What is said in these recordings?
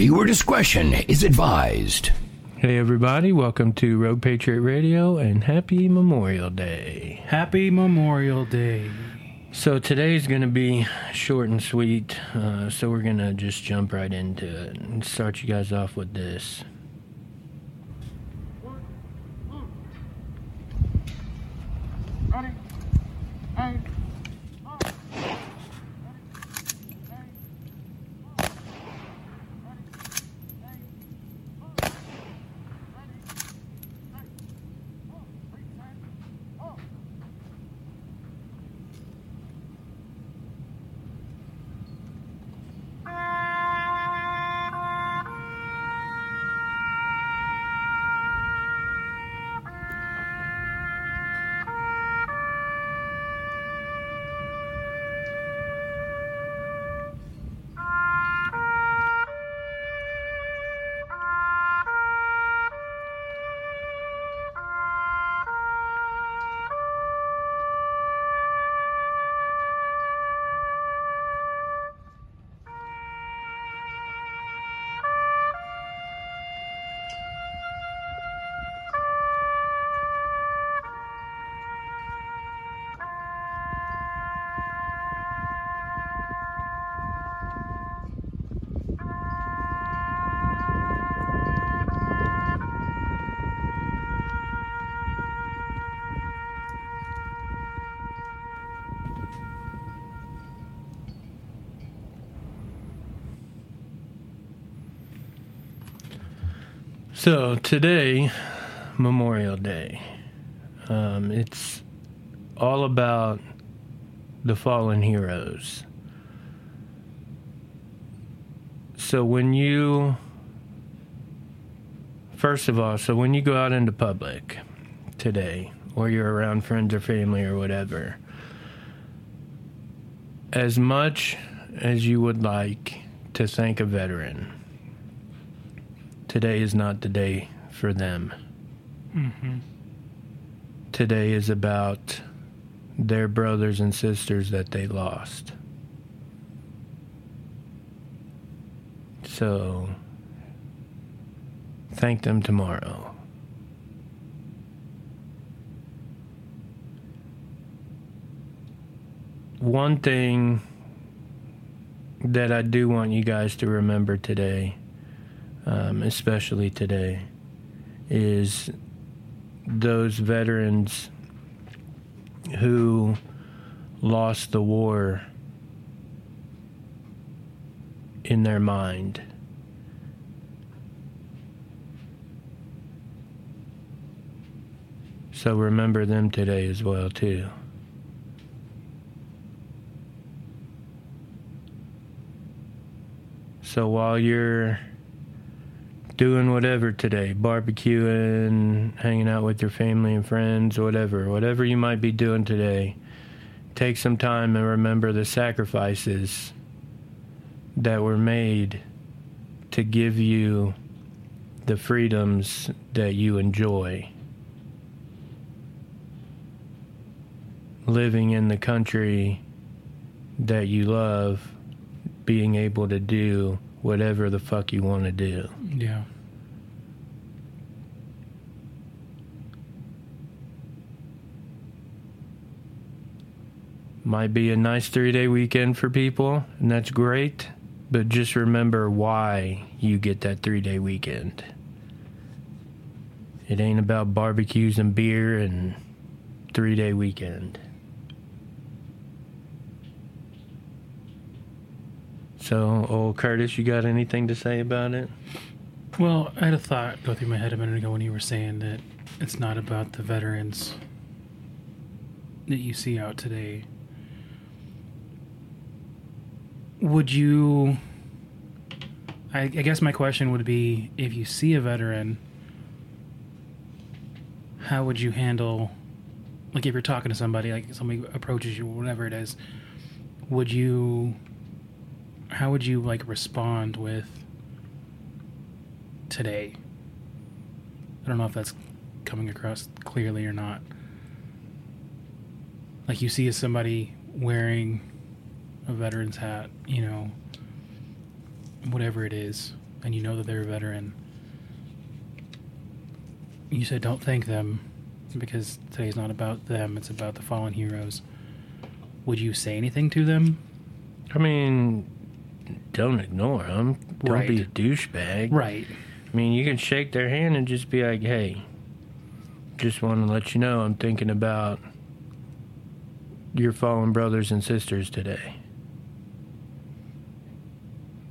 Viewer discretion is advised. Hey everybody, welcome to Rogue Patriot Radio and happy Memorial Day. Happy Memorial Day. So today's going to be short and sweet, uh, so we're going to just jump right into it and start you guys off with this. So today, Memorial Day, um, it's all about the fallen heroes. So when you, first of all, so when you go out into public today, or you're around friends or family or whatever, as much as you would like to thank a veteran, today is not the day for them. Mm-hmm. Today is about their brothers and sisters that they lost. So, thank them tomorrow. One thing that I do want you guys to remember today um, especially today, is those veterans who lost the war in their mind. So remember them today as well too. So while you're doing whatever today, barbecuing, hanging out with your family and friends, whatever, whatever you might be doing today, take some time and remember the sacrifices that were made to give you the freedoms that you enjoy. Living in the country that you love, being able to do whatever the fuck you want to do. Yeah. might be a nice three day weekend for people, and that's great. But just remember why you get that three day weekend. It ain't about barbecues and beer and three day weekend. So, old Curtis, you got anything to say about it? Well, I had a thought go through my head a minute ago when you were saying that it's not about the veterans that you see out today. Would you? I, I guess my question would be if you see a veteran, how would you handle, like if you're talking to somebody, like somebody approaches you, whatever it is, would you, how would you like respond with today? I don't know if that's coming across clearly or not. Like you see somebody wearing a veteran's hat, you know, whatever it is. and you know that they're a veteran, you said don't thank them because today's not about them, it's about the fallen heroes. Would you say anything to them? I mean, don't ignore them. Don't be a douchebag. Right. I mean, you can shake their hand and just be like, hey, just want to let you know I'm thinking about your fallen brothers and sisters today.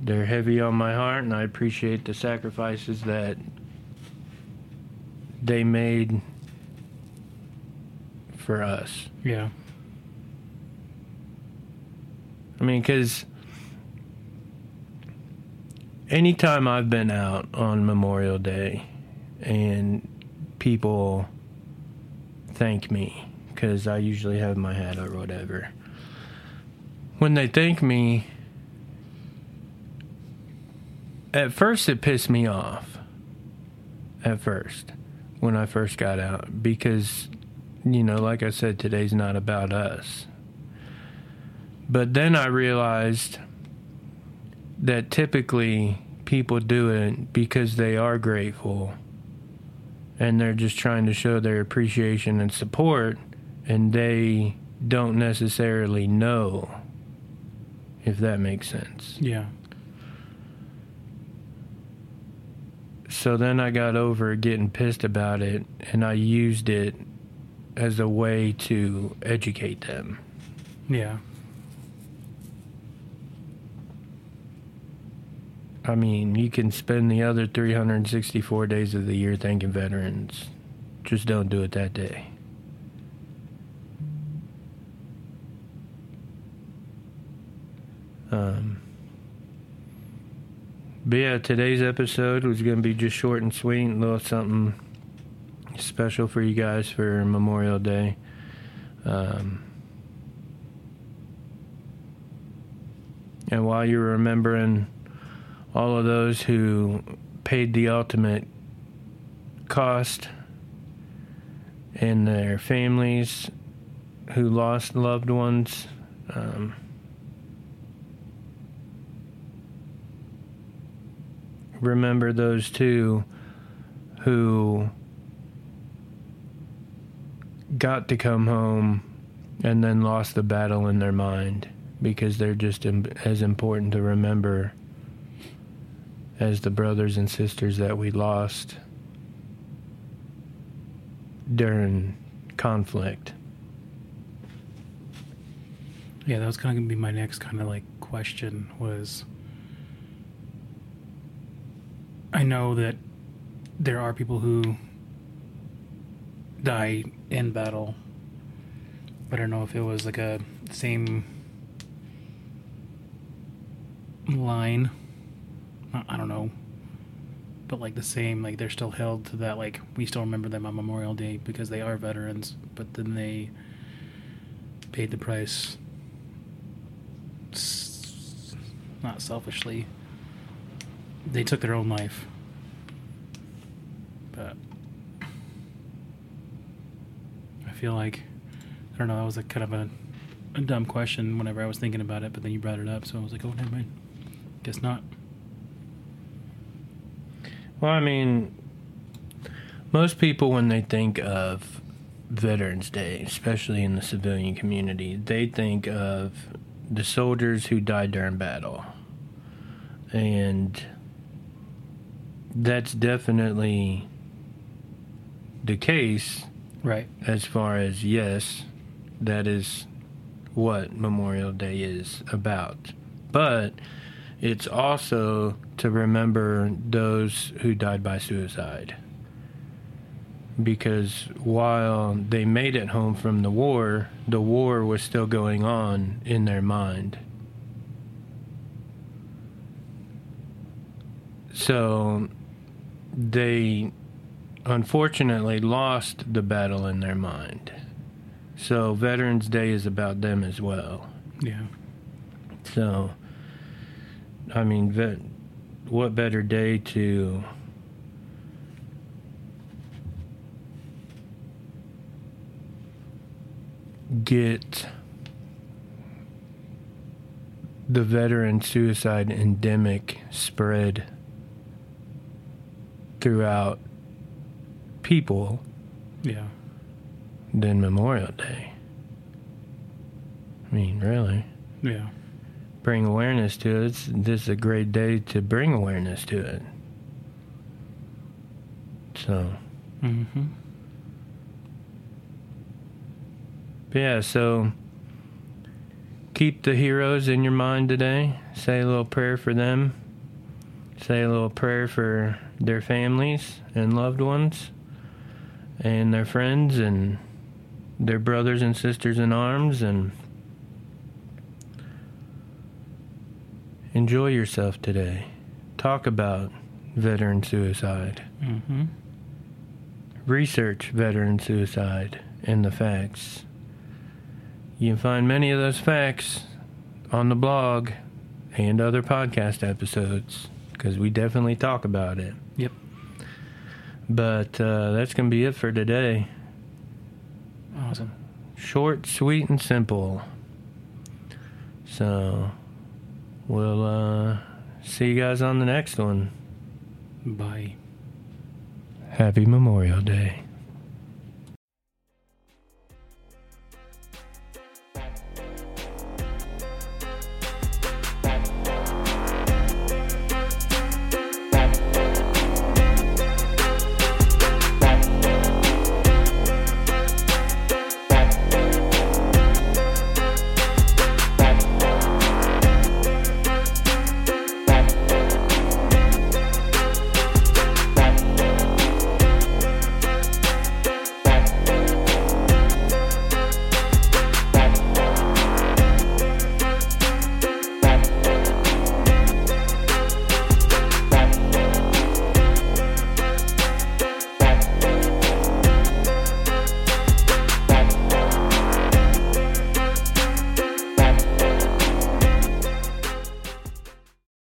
They're heavy on my heart, and I appreciate the sacrifices that they made for us. Yeah. I mean, because anytime I've been out on Memorial Day and people thank me, because I usually have my hat or whatever, when they thank me, at first it pissed me off. At first, when I first got out, because, you know, like I said, today's not about us. But then I realized that typically people do it because they are grateful and they're just trying to show their appreciation and support, and they don't necessarily know if that makes sense. Yeah. So then I got over getting pissed about it and I used it as a way to educate them. Yeah. I mean, you can spend the other 364 days of the year thanking veterans. Just don't do it that day. Um, but yeah, today's episode was going to be just short and sweet, a little something special for you guys for Memorial Day. Um, and while you're remembering all of those who paid the ultimate cost and their families who lost loved ones. Um, remember those two who got to come home and then lost the battle in their mind because they're just as important to remember as the brothers and sisters that we lost during conflict. Yeah, that was kind of gonna be my next kind of like question was I know that there are people who die in battle, but I don't know if it was like a same line. I don't know. But like the same, like they're still held to that, like we still remember them on Memorial Day because they are veterans, but then they paid the price not selfishly. They took their own life. But I feel like I don't know, that was a kind of a, a dumb question whenever I was thinking about it, but then you brought it up, so I was like, oh never mind. Guess not. Well, I mean, most people, when they think of Veterans Day, especially in the civilian community, they think of the soldiers who died during battle. And that's definitely the case Right. as far as, yes, that is what Memorial Day is about. But it's also to remember those who died by suicide. Because while they made it home from the war, the war was still going on in their mind. So they unfortunately lost the battle in their mind. So Veterans Day is about them as well. Yeah. So, I mean, what better day to get the veteran suicide endemic spread throughout people Yeah. than Memorial Day. I mean, really. Yeah. Bring awareness to it. It's, this is a great day to bring awareness to it. So, Mm-hmm. yeah, so keep the heroes in your mind today. Say a little prayer for them. Say a little prayer for their families and loved ones and their friends and their brothers and sisters in arms and enjoy yourself today. Talk about veteran suicide. Mm-hmm. Research veteran suicide and the facts. You can find many of those facts on the blog and other podcast episodes because we definitely talk about it. Yep. But uh, that's going to be it for today. Awesome. Short, sweet, and simple. So, we'll uh, see you guys on the next one. Bye. Happy Memorial Day.